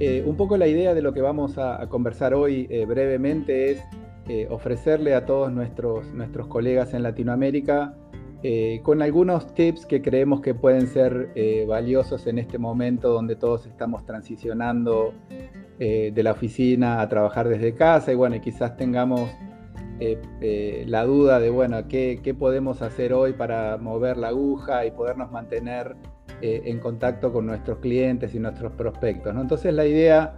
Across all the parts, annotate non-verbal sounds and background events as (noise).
Eh, un poco la idea de lo que vamos a, conversar hoy eh, brevemente es eh, ofrecerle a todos nuestros, nuestros colegas en Latinoamérica con algunos tips que creemos que pueden ser valiosos en este momento donde todos estamos transicionando de la oficina a trabajar desde casa y bueno, quizás tengamos la duda de, bueno, ¿qué, ¿qué podemos hacer hoy para mover la aguja y podernos mantener eh, en contacto con nuestros clientes y nuestros prospectos. Entonces la idea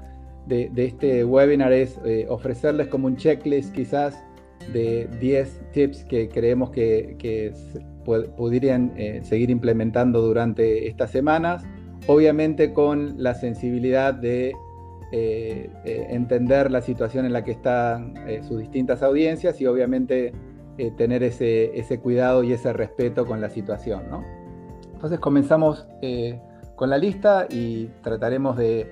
de, este webinar es eh, ofrecerles como un checklist quizás de 10 tips que creemos que, que podrían eh, seguir implementando durante estas semanas, obviamente con la sensibilidad de entender la situación en la que están sus distintas audiencias y obviamente tener ese, ese, cuidado y ese respeto con la situación. ¿no? Entonces comenzamos eh, con la lista y trataremos de,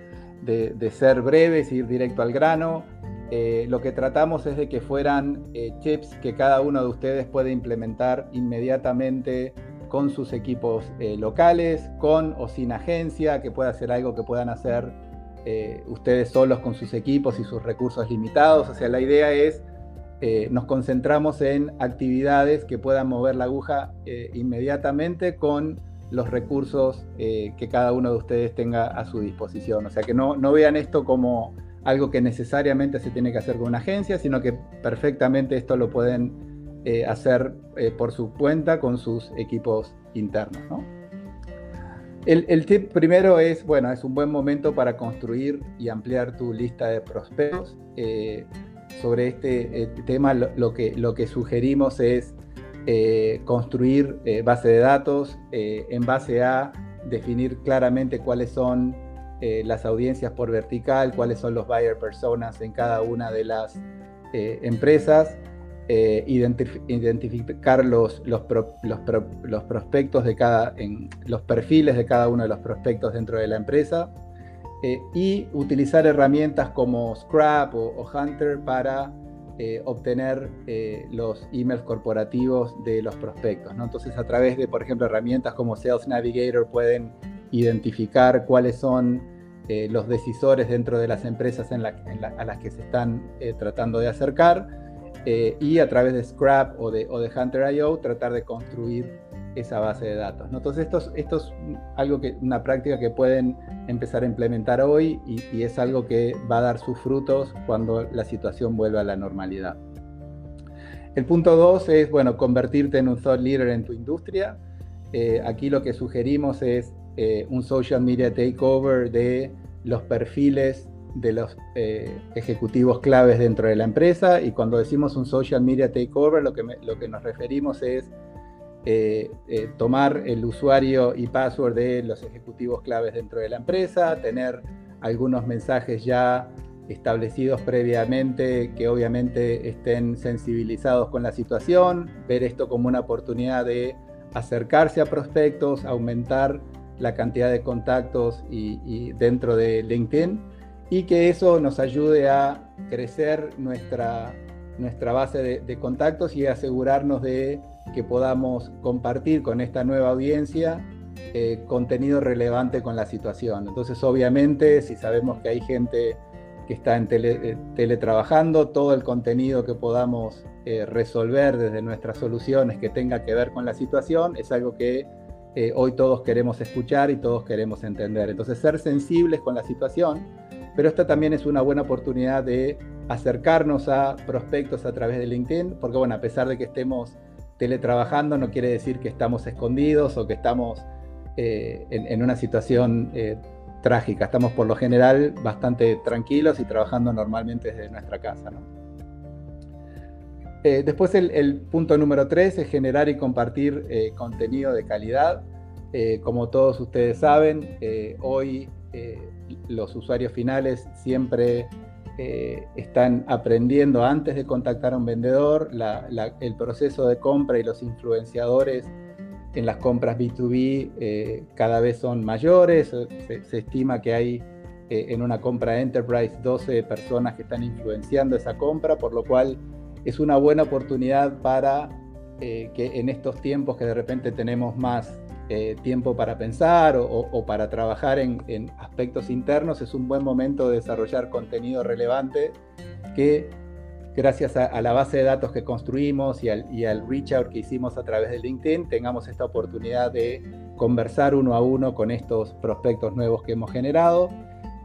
ser breves, ir directo al grano. Eh, lo que tratamos es de que fueran eh, chips que cada uno de ustedes puede implementar inmediatamente con sus equipos locales, con o sin agencia, que pueda ser algo que puedan hacer ustedes solos con sus equipos y sus recursos limitados. O sea, la idea es nos concentramos en actividades que puedan mover la aguja inmediatamente con los recursos eh, que cada uno de ustedes tenga a su disposición. O sea, que no, no vean esto como algo que necesariamente se tiene que hacer con una agencia, sino que perfectamente esto lo pueden eh, hacer eh, por su cuenta con sus equipos internos. El, el, tip primero es, bueno, es un buen momento para construir y ampliar tu lista de prospectos. sobre este tema lo, que, lo que sugerimos es eh, construir eh, base de datos eh, en base a definir claramente cuáles son las audiencias por vertical, cuáles son los buyer personas en cada una de las empresas, identificar los, los, los, prospectos de cada, en, los perfiles de cada uno de los prospectos dentro de la empresa y utilizar herramientas como Scrap o Hunter para eh, obtener eh, los emails corporativos de los prospectos. ¿no? Entonces, a través de, por ejemplo, herramientas como Sales Navigator pueden identificar cuáles son eh, los decisores dentro de las empresas a las que se están tratando de acercar y a través de Scrap o de, o de Hunter.io tratar de construir esa base de datos. Entonces esto es, esto es algo que, una práctica que pueden empezar a implementar hoy y, es algo que va a dar sus frutos cuando la situación vuelva a la normalidad. El punto dos es, bueno, convertirte en un thought leader en tu industria. Eh, aquí lo que sugerimos es eh, un social media takeover de los perfiles de los eh, ejecutivos claves dentro de la empresa y cuando decimos un social media takeover lo que, lo que nos referimos es eh, eh, tomar el usuario y password de los ejecutivos claves dentro de la empresa, tener algunos mensajes ya establecidos previamente que obviamente estén sensibilizados con la situación, ver esto como una oportunidad de acercarse a prospectos, aumentar la cantidad de contactos y, dentro de LinkedIn y que eso nos ayude a crecer nuestra, nuestra base de contactos y asegurarnos de que podamos compartir con esta nueva audiencia eh, contenido relevante con la situación. Entonces, obviamente, si sabemos que hay gente que está en tele, eh, teletrabajando, todo el contenido que podamos eh, resolver desde nuestras soluciones que tenga que ver con la situación es algo que hoy todos queremos escuchar y todos queremos entender. Entonces, ser sensibles con la situación, pero esta también es una buena oportunidad de acercarnos a prospectos a través de LinkedIn, porque bueno, a pesar de que estemos teletrabajando no quiere decir que estamos escondidos o que estamos eh, en, una situación eh, trágica. Estamos por lo general bastante tranquilos y trabajando normalmente desde nuestra casa. Eh, después el, punto número tres es generar y compartir contenido de calidad. como todos ustedes saben, hoy los usuarios finales siempre eh, están aprendiendo antes de contactar a un vendedor, el proceso de compra y los influenciadores en las compras B2B eh, cada vez son mayores. Se, estima que hay eh, en una compra enterprise 12 personas que están influenciando esa compra, por lo cual es una buena oportunidad para que en estos tiempos que de repente tenemos más eh, tiempo para pensar o, para trabajar en, aspectos internos, es un buen momento de desarrollar contenido relevante que gracias a, la base de datos que construimos y al, reach out que hicimos a través de LinkedIn, tengamos esta oportunidad de conversar uno a uno con estos prospectos nuevos que hemos generado.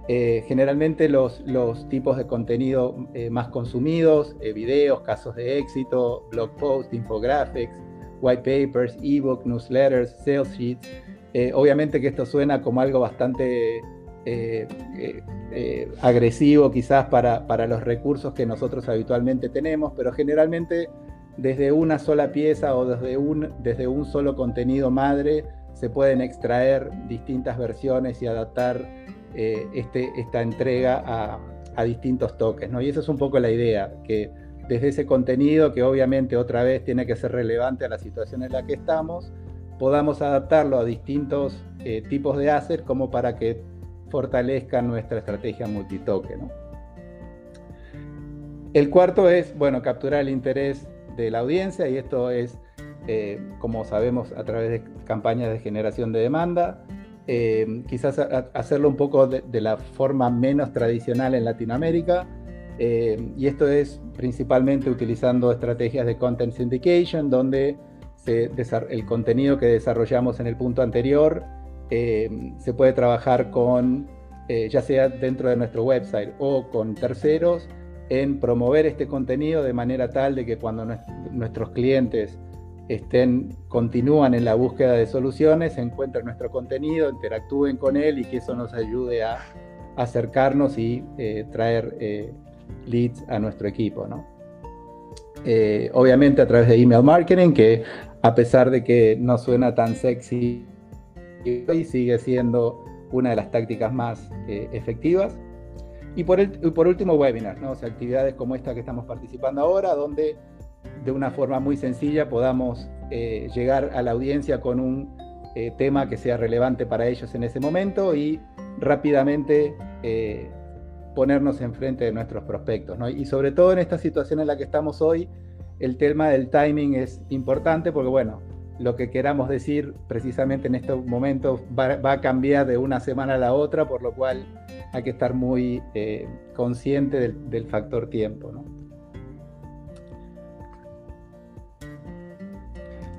Eh, generalmente los, los, tipos de contenido eh, más consumidos, eh, videos, casos de éxito, blog posts, infographics, white papers, ebook, newsletters, sales sheets. obviamente que esto suena como algo bastante agresivo quizás para, para, los recursos que nosotros habitualmente tenemos, pero generalmente desde una sola pieza o desde un, desde un solo contenido madre se pueden extraer distintas versiones y adaptar eh, este, esta entrega a, distintos toques. ¿no? Y esa es un poco la idea, que desde ese contenido, que obviamente otra vez tiene que ser relevante a la situación en la que estamos, podamos adaptarlo a distintos eh, tipos de assets como para que fortalezcan nuestra estrategia multitoque. El cuarto es, bueno, capturar el interés de la audiencia y esto es, eh, como sabemos, a través de campañas de generación de demanda, eh, quizás hacerlo un poco de, la forma menos tradicional en Latinoamérica. Eh, y esto es principalmente utilizando estrategias de content syndication, donde el contenido que desarrollamos en el punto anterior eh, se puede trabajar con, ya sea dentro de nuestro website o con terceros, en promover este contenido de manera tal de que cuando nuestros clientes estén, continúan en la búsqueda de soluciones, encuentren nuestro contenido, interactúen con él y que eso nos ayude a acercarnos y eh, traer eh, leads a nuestro equipo. Eh, obviamente a través de email marketing, que a pesar de que no suena tan sexy sigue siendo una de las tácticas más efectivas. Y por, el, por último, webinars, ¿no? actividades como esta que estamos participando ahora, donde de una forma muy sencilla podamos eh, llegar a la audiencia con un eh, tema que sea relevante para ellos en ese momento y rápidamente eh, ponernos enfrente de nuestros prospectos. Y sobre todo en esta situación en la que estamos hoy, el tema del timing es importante porque, bueno, lo que queramos decir precisamente en estos momentos va, a cambiar de una semana a la otra, por lo cual hay que estar muy consciente del, del factor tiempo. ¿no?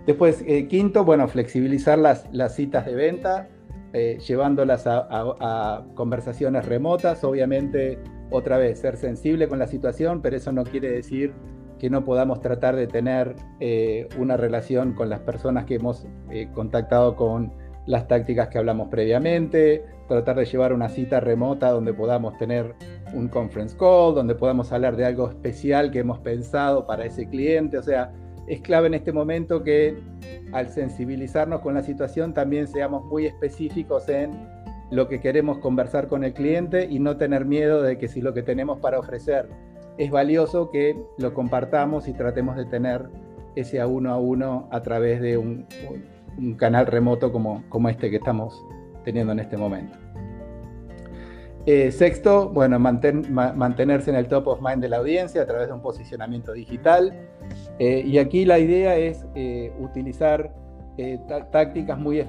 Después, eh, quinto, bueno, flexibilizar las, las citas de venta, eh, llevándolas a, conversaciones remotas. Obviamente, otra vez, ser sensible con la situación, pero eso no quiere decir que no podamos tratar de tener eh, una relación con las personas que hemos contactado con las tácticas que hablamos previamente, tratar de llevar una cita remota donde podamos tener un conference call, donde podamos hablar de algo especial que hemos pensado para ese cliente, o sea, es clave en este momento que al sensibilizarnos con la situación también seamos muy específicos en lo que queremos conversar con el cliente y no tener miedo de que si lo que tenemos para ofrecer es valioso, que lo compartamos y tratemos de tener ese a uno a uno a través de un, canal remoto como, como este que estamos teniendo en este momento. Eh, sexto, bueno, mantenerse en el top of mind de la audiencia a través de un posicionamiento digital. Eh, y aquí la idea es eh, utilizar tácticas muy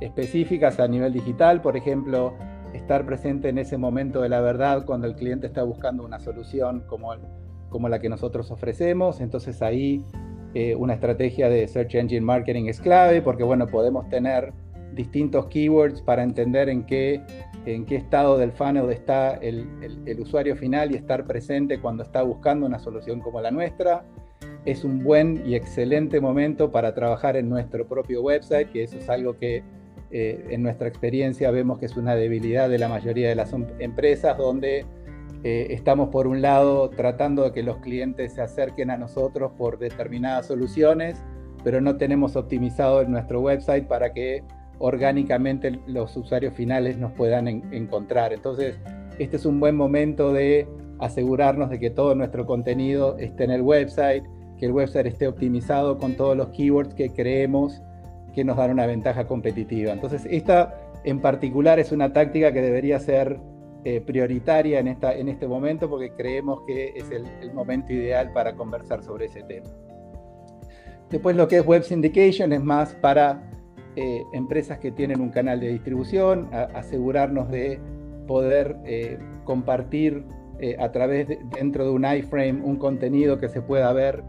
específicas a nivel digital, por ejemplo, estar presente en ese momento de la verdad cuando el cliente está buscando una solución como, como la que nosotros ofrecemos. Entonces ahí una estrategia de Search Engine Marketing es clave porque, bueno, podemos tener distintos keywords para entender en qué en qué estado del funnel está el, usuario final y estar presente cuando está buscando una solución como la nuestra. Es un buen y excelente momento para trabajar en nuestro propio website, que eso es algo que eh, en nuestra experiencia vemos que es una debilidad de la mayoría de las em, empresas, donde eh, estamos por un lado tratando de que los clientes se acerquen a nosotros por determinadas soluciones, pero no tenemos optimizado nuestro website para que orgánicamente los usuarios finales nos puedan encontrar. Entonces, este es un buen momento de asegurarnos de que todo nuestro contenido esté en el website, que el website esté optimizado con todos los keywords que creemos que nos dan una ventaja competitiva. Entonces, esta en particular es una táctica que debería ser eh, prioritaria en, esta, en este momento porque creemos que es el, el momento ideal para conversar sobre ese tema. Después lo que es Web Syndication es más para eh, empresas que tienen un canal de distribución, asegurarnos de poder eh, compartir eh, a través de, dentro de un iframe un contenido que se pueda ver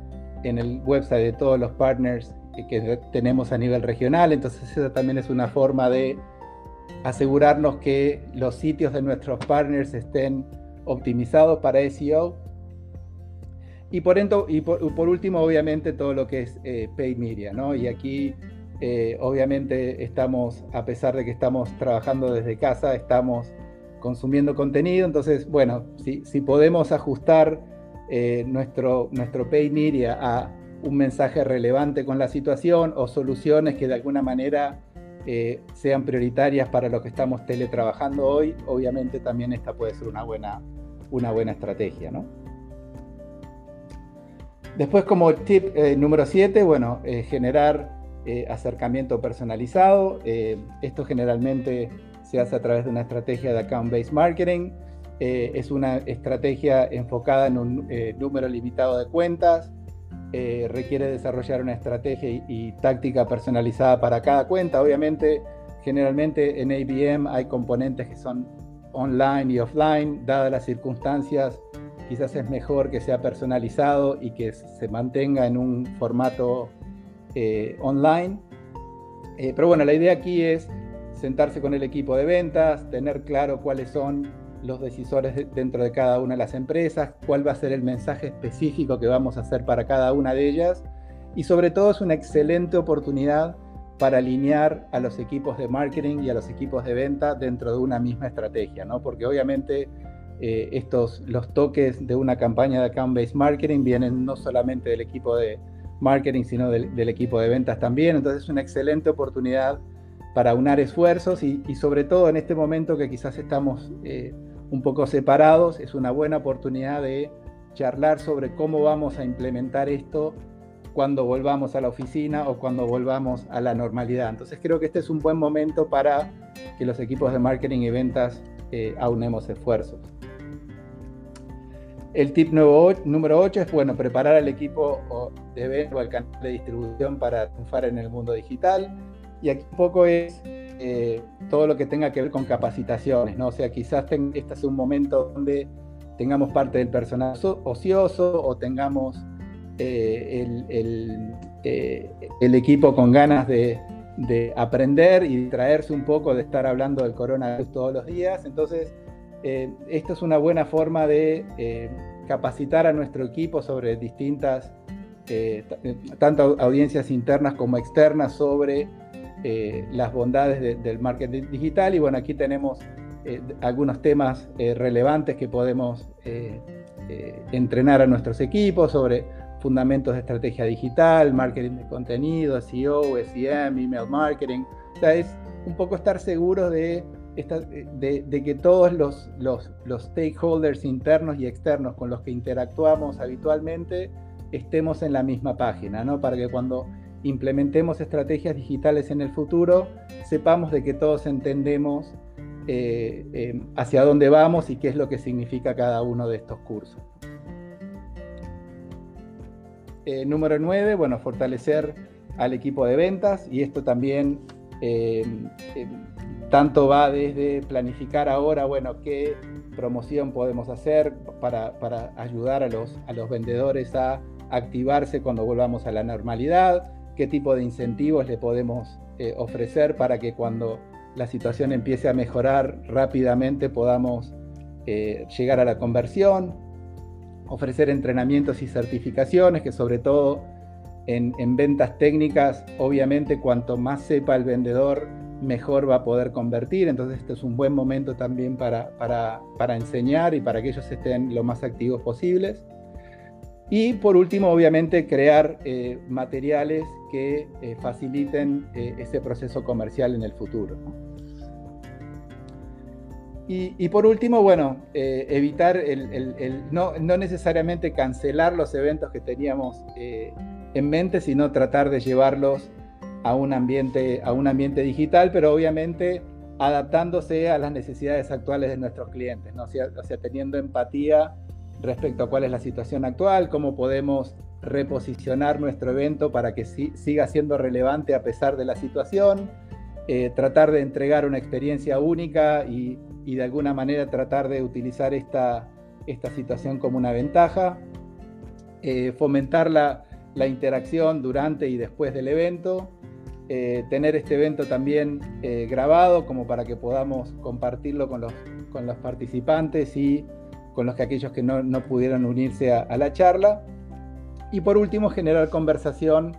en el website de todos los partners que tenemos a nivel regional. Entonces esa también es una forma de asegurarnos que los sitios de nuestros partners estén optimizados para SEO. Y por, último, obviamente, todo lo que es eh, paid media, ¿no? Y aquí, eh, obviamente, estamos, a pesar de que estamos trabajando desde casa, estamos consumiendo contenido. Entonces, bueno, si, si podemos ajustar eh, nuestro, nuestro a un mensaje relevante con la situación o soluciones que de alguna manera eh, sean prioritarias para lo que estamos teletrabajando hoy, obviamente también esta puede ser una buena, una buena estrategia. ¿no? Después como tip número 7, bueno, eh, acercamiento personalizado. esto generalmente se hace a través de una estrategia de account-based marketing. es una estrategia enfocada en un número limitado de cuentas eh, requiere desarrollar una estrategia y, táctica personalizada para cada cuenta. Obviamente, generalmente en ABM hay componentes que son online y offline, dadas las circunstancias, quizás es mejor que sea personalizado y que se mantenga en un formato eh, online. Eh, pero bueno, la idea aquí es sentarse con el equipo de ventas, tener claro cuáles son los decisores dentro de cada una de las empresas, cuál va a ser el mensaje específico que vamos a hacer para cada una de ellas y sobre todo es una excelente oportunidad para alinear a los equipos de marketing y a los equipos de venta dentro de una misma estrategia, ¿no? Porque obviamente eh, estos, los toques de una campaña de account-based marketing vienen no solamente del equipo de marketing, sino del, equipo de ventas también. Entonces es una excelente oportunidad para unar esfuerzos y, sobre todo en este momento que quizás estamos eh, un poco separados, es una buena oportunidad de charlar sobre cómo vamos a implementar esto cuando volvamos a la oficina o cuando volvamos a la normalidad. Entonces creo que este es un buen momento para que los equipos de marketing y ventas eh, aunemos esfuerzos. El tip número 8 es bueno, preparar al equipo de venta o al canal de distribución para triunfar en el mundo digital. Y aquí un poco es eh, todo lo que tenga que ver con capacitaciones, ¿no? O sea, quizás este sea un momento donde tengamos parte del personal ocioso o tengamos eh, eh, el, equipo con ganas de, aprender y traerse un poco de estar hablando del coronavirus todos los días. Entonces, esto es una buena forma de capacitar a nuestro equipo sobre distintas, tanto audiencias internas como externas, sobre eh, las bondades del marketing digital y bueno, aquí tenemos eh, algunos temas eh, relevantes que podemos entrenar a nuestros equipos sobre fundamentos de estrategia digital, marketing de contenido, SEO, SEM, email marketing. O sea, es un poco estar seguros de, de, que todos los, los, stakeholders internos y externos con los que interactuamos habitualmente estemos en la misma página, ¿no? Para que cuando implementemos estrategias digitales en el futuro, sepamos de que todos entendemos eh, eh, hacia dónde vamos y qué es lo que significa cada uno de estos cursos. Eh, número 9, bueno, fortalecer al equipo de ventas y esto también tanto va desde planificar ahora, bueno, qué promoción podemos hacer para, para ayudar a los, a los vendedores a activarse cuando volvamos a la normalidad, qué tipo de incentivos le podemos eh, ofrecer para que cuando la situación empiece a mejorar rápidamente podamos eh, llegar a la conversión, ofrecer entrenamientos y certificaciones, que sobre todo en, ventas técnicas, obviamente cuanto más sepa el vendedor, mejor va a poder convertir. Entonces este es un buen momento también para, para enseñar y para que ellos estén lo más activos posibles. Y por último, obviamente, crear eh, materiales que eh, faciliten eh, ese proceso comercial en el futuro. Y, por último, bueno, evitar el, no, no, necesariamente cancelar los eventos que teníamos en mente, sino tratar de llevarlos a un ambiente, a un ambiente digital, pero obviamente adaptándose a las necesidades actuales de nuestros clientes, ¿no? o sea teniendo empatía respecto a cuál es la situación actual, cómo podemos reposicionar nuestro evento para que siga siendo relevante a pesar de la situación, eh, tratar de entregar una experiencia única y, de alguna manera tratar de utilizar esta, esta situación como una ventaja, eh, fomentar la, la, interacción durante y después del evento, eh, tener este evento también grabado como para que podamos compartirlo con los, con los participantes y con los que aquellos que no, no pudieron unirse a, la charla. Y por último, generar conversación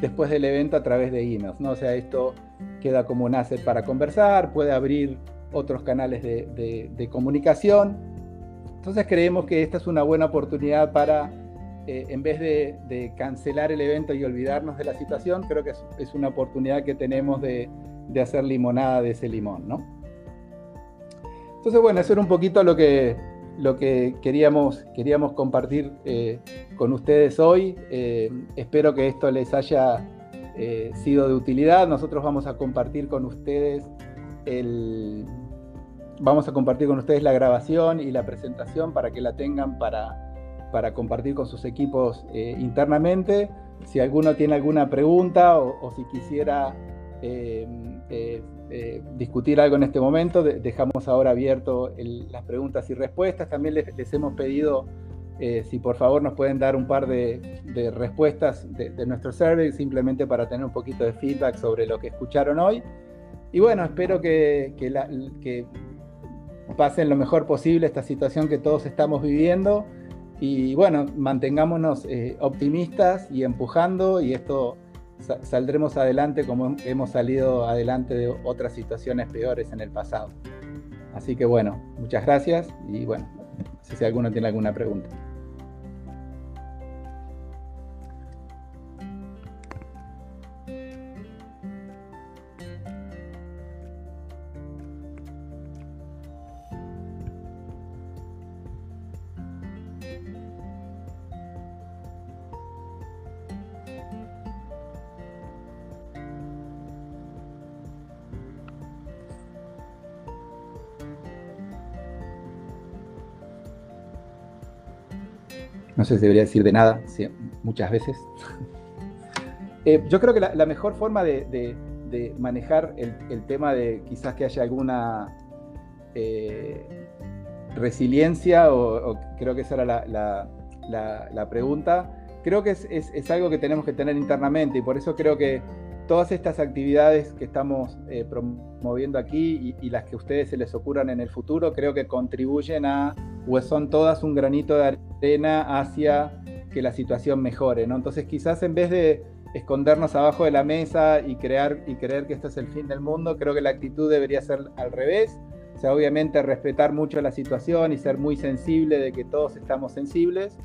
después del evento a través de emails, ¿no? O sea, esto queda como un asset para conversar, puede abrir otros canales de, comunicación. Entonces creemos que esta es una buena oportunidad para, eh, en vez de, cancelar el evento y olvidarnos de la situación, creo que es, una oportunidad que tenemos de, hacer limonada de ese limón, ¿no? Entonces, bueno, eso era un poquito lo que, lo que queríamos, queríamos compartir eh, con ustedes hoy. Eh, espero que esto les haya sido de utilidad. Nosotros vamos a compartir con ustedes el, vamos a compartir con ustedes la grabación y la presentación para que la tengan para, para compartir con sus equipos eh, internamente. Si alguno tiene alguna pregunta o, si quisiera eh, discutir algo en este momento, dejamos ahora abierto las preguntas y respuestas. También les hemos pedido eh, si por favor nos pueden dar un par de, respuestas de, nuestro survey, simplemente para tener un poquito de feedback sobre lo que escucharon hoy. Y bueno, espero que, que, pasen lo mejor posible esta situación que todos estamos viviendo. Y bueno, mantengámonos eh, optimistas y empujando y esto saldremos adelante como hemos salido adelante de otras situaciones peores en el pasado. Así que bueno, muchas gracias y bueno, no sé si alguno tiene alguna pregunta. No sé si debería decir de nada, muchas veces. (laughs) Eh, yo creo que la, mejor forma de, manejar el, tema de quizás que haya alguna eh, resiliencia, o, creo que esa era la, pregunta, creo que es, algo que tenemos que tener internamente y por eso creo que todas estas actividades que estamos eh, promoviendo aquí y, las que a ustedes se les ocurran en el futuro, creo que contribuyen a, o son todas un granito de arena hacia que la situación mejore, ¿no? Entonces quizás en vez de escondernos abajo de la mesa y, crear, y creer que esto es el fin del mundo, creo que la actitud debería ser al revés. O sea, obviamente respetar mucho la situación y ser muy sensible de que todos estamos sensibles,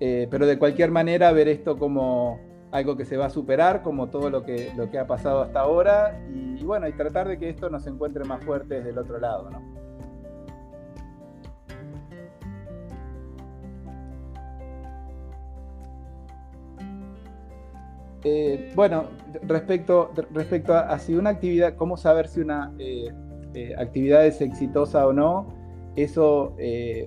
eh, pero de cualquier manera ver esto como algo que se va a superar, como todo lo que, lo que ha pasado hasta ahora, y, bueno, y tratar de que esto nos encuentre más fuertes del otro lado, ¿no? Eh, bueno, respecto, respecto a, si una actividad, cómo saber si una eh, eh, actividad es exitosa o no, eso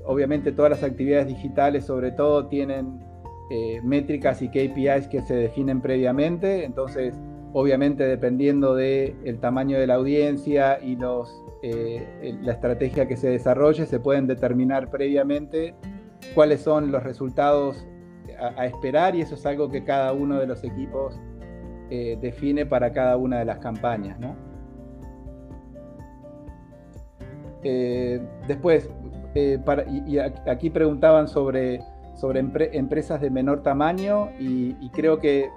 obviamente todas las actividades digitales sobre todo tienen métricas y KPIs que se definen previamente, entonces obviamente dependiendo del el tamaño de la audiencia y los, la estrategia que se desarrolle, se pueden determinar previamente cuáles son los resultados a, esperar y eso es algo que cada uno de los equipos eh, define para cada una de las campañas. Eh, después, eh, y, aquí preguntaban sobre, sobre empresas de menor tamaño y, creo que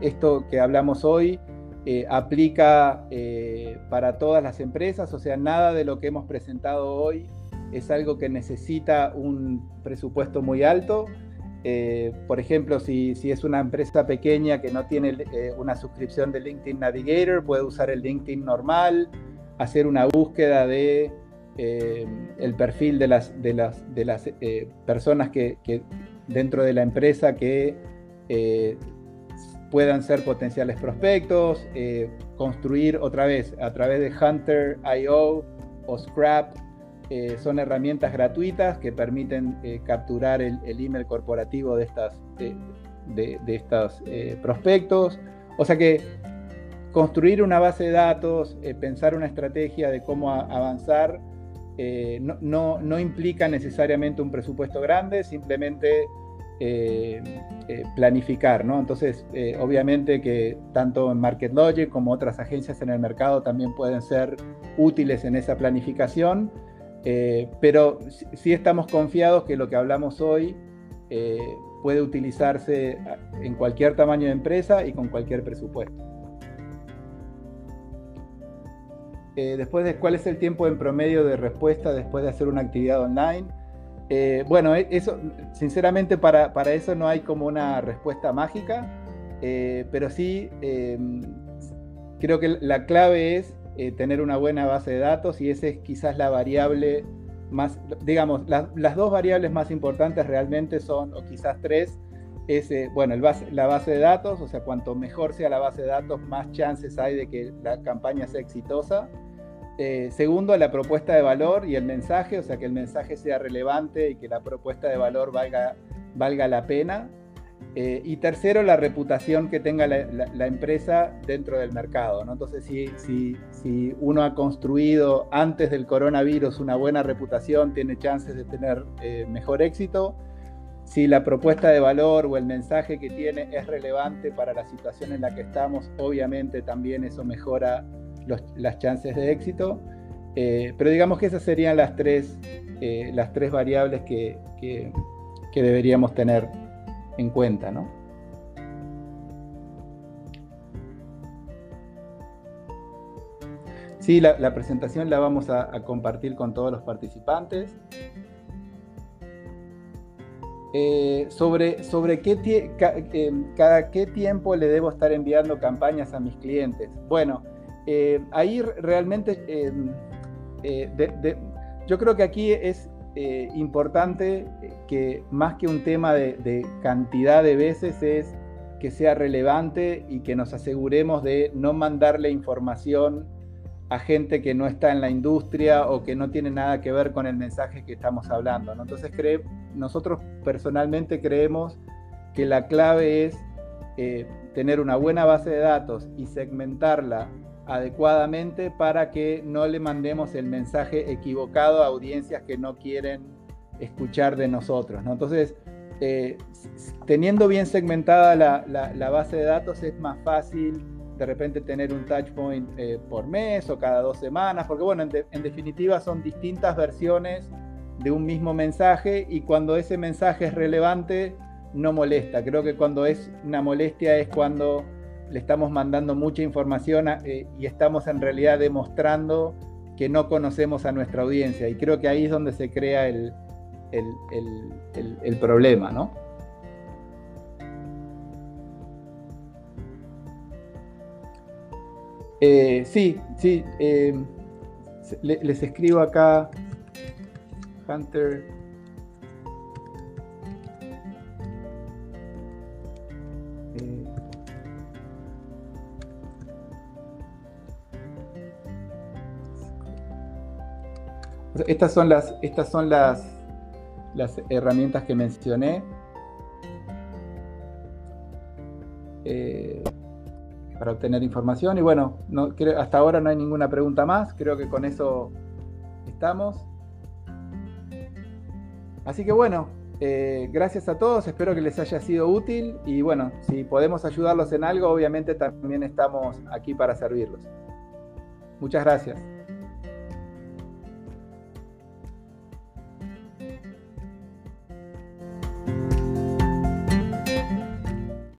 esto que hablamos hoy aplica para todas las empresas, o sea, nada de lo que hemos presentado hoy es algo que necesita un presupuesto muy alto, eh, por ejemplo, si, es una empresa pequeña que no tiene eh, una suscripción de LinkedIn Navigator, puede usar el LinkedIn normal, hacer una búsqueda de eh, el perfil de las, personas que, dentro de la empresa que puedan ser potenciales prospectos, construir otra vez a través de Hunter.io o Scrap eh, son herramientas gratuitas que permiten eh, capturar el, email corporativo de estas, de, estos eh, prospectos. O sea que construir una base de datos, pensar una estrategia de cómo avanzar, eh, no, implica necesariamente un presupuesto grande, simplemente planificar, ¿no? Entonces, obviamente que tanto en MarketLogic como otras agencias en el mercado también pueden ser útiles en esa planificación, pero sí estamos confiados que lo que hablamos hoy puede utilizarse en cualquier tamaño de empresa y con cualquier presupuesto. Eh, después de cuál es el tiempo en promedio de respuesta después de hacer una actividad online. Eh, bueno, e, eso, sinceramente para, eso no hay como una respuesta mágica, eh, pero sí creo que la clave es tener una buena base de datos y esa es quizás la variable más, digamos, las dos variables más importantes realmente son, o quizás tres, es, eh, bueno, el base, la base de datos, o sea, cuanto mejor sea la base de datos, más chances hay de que la campaña sea exitosa. Eh, segundo, la propuesta de valor y el mensaje, o sea, que el mensaje sea relevante y que la propuesta de valor valga, valga la pena. Eh, y tercero, la reputación que tenga la, empresa dentro del mercado. ¿no? Entonces, si, si, si, uno ha construido antes del coronavirus una buena reputación, tiene chances de tener eh, mejor éxito. Si la propuesta de valor o el mensaje que tiene es relevante para la situación en la que estamos, obviamente también eso mejora las chances de éxito. Eh, pero digamos que esas serían las tres, las tres variables que, que, que deberíamos tener en cuenta, ¿no? Sí, la, presentación la vamos a, compartir con todos los participantes. Eh, sobre, sobre qué eh, cada qué tiempo le debo estar enviando campañas a mis clientes. Bueno, eh, ahí realmente yo creo que aquí es eh, importante que más que un tema de, cantidad de veces es que sea relevante y que nos aseguremos de no mandarle información a gente que no está en la industria o que no tiene nada que ver con el mensaje que estamos hablando. Entonces nosotros personalmente creemos que la clave es eh, tener una buena base de datos y segmentarla adecuadamente para que no le mandemos el mensaje equivocado a audiencias que no quieren escuchar de nosotros. ¿no? Entonces, eh, teniendo bien segmentada la, base de datos es más fácil de repente tener un touch point eh, por mes o cada dos semanas, porque bueno, en, definitiva son distintas versiones de un mismo mensaje y cuando ese mensaje es relevante no molesta. Creo que cuando es una molestia es cuando le estamos mandando mucha información eh, y estamos en realidad demostrando que no conocemos a nuestra audiencia. Y creo que ahí es donde se crea el, el, problema, ¿no? Eh, sí, sí. Eh, les escribo acá, Hunter. Estas son las, estas son las, las herramientas que mencioné. Eh, para obtener información. Y bueno, no, hasta ahora no hay ninguna pregunta más. Creo que con eso estamos. Así que bueno, eh, gracias a todos. Espero que les haya sido útil. Y bueno, si podemos ayudarlos en algo, obviamente también estamos aquí para servirlos. Muchas gracias.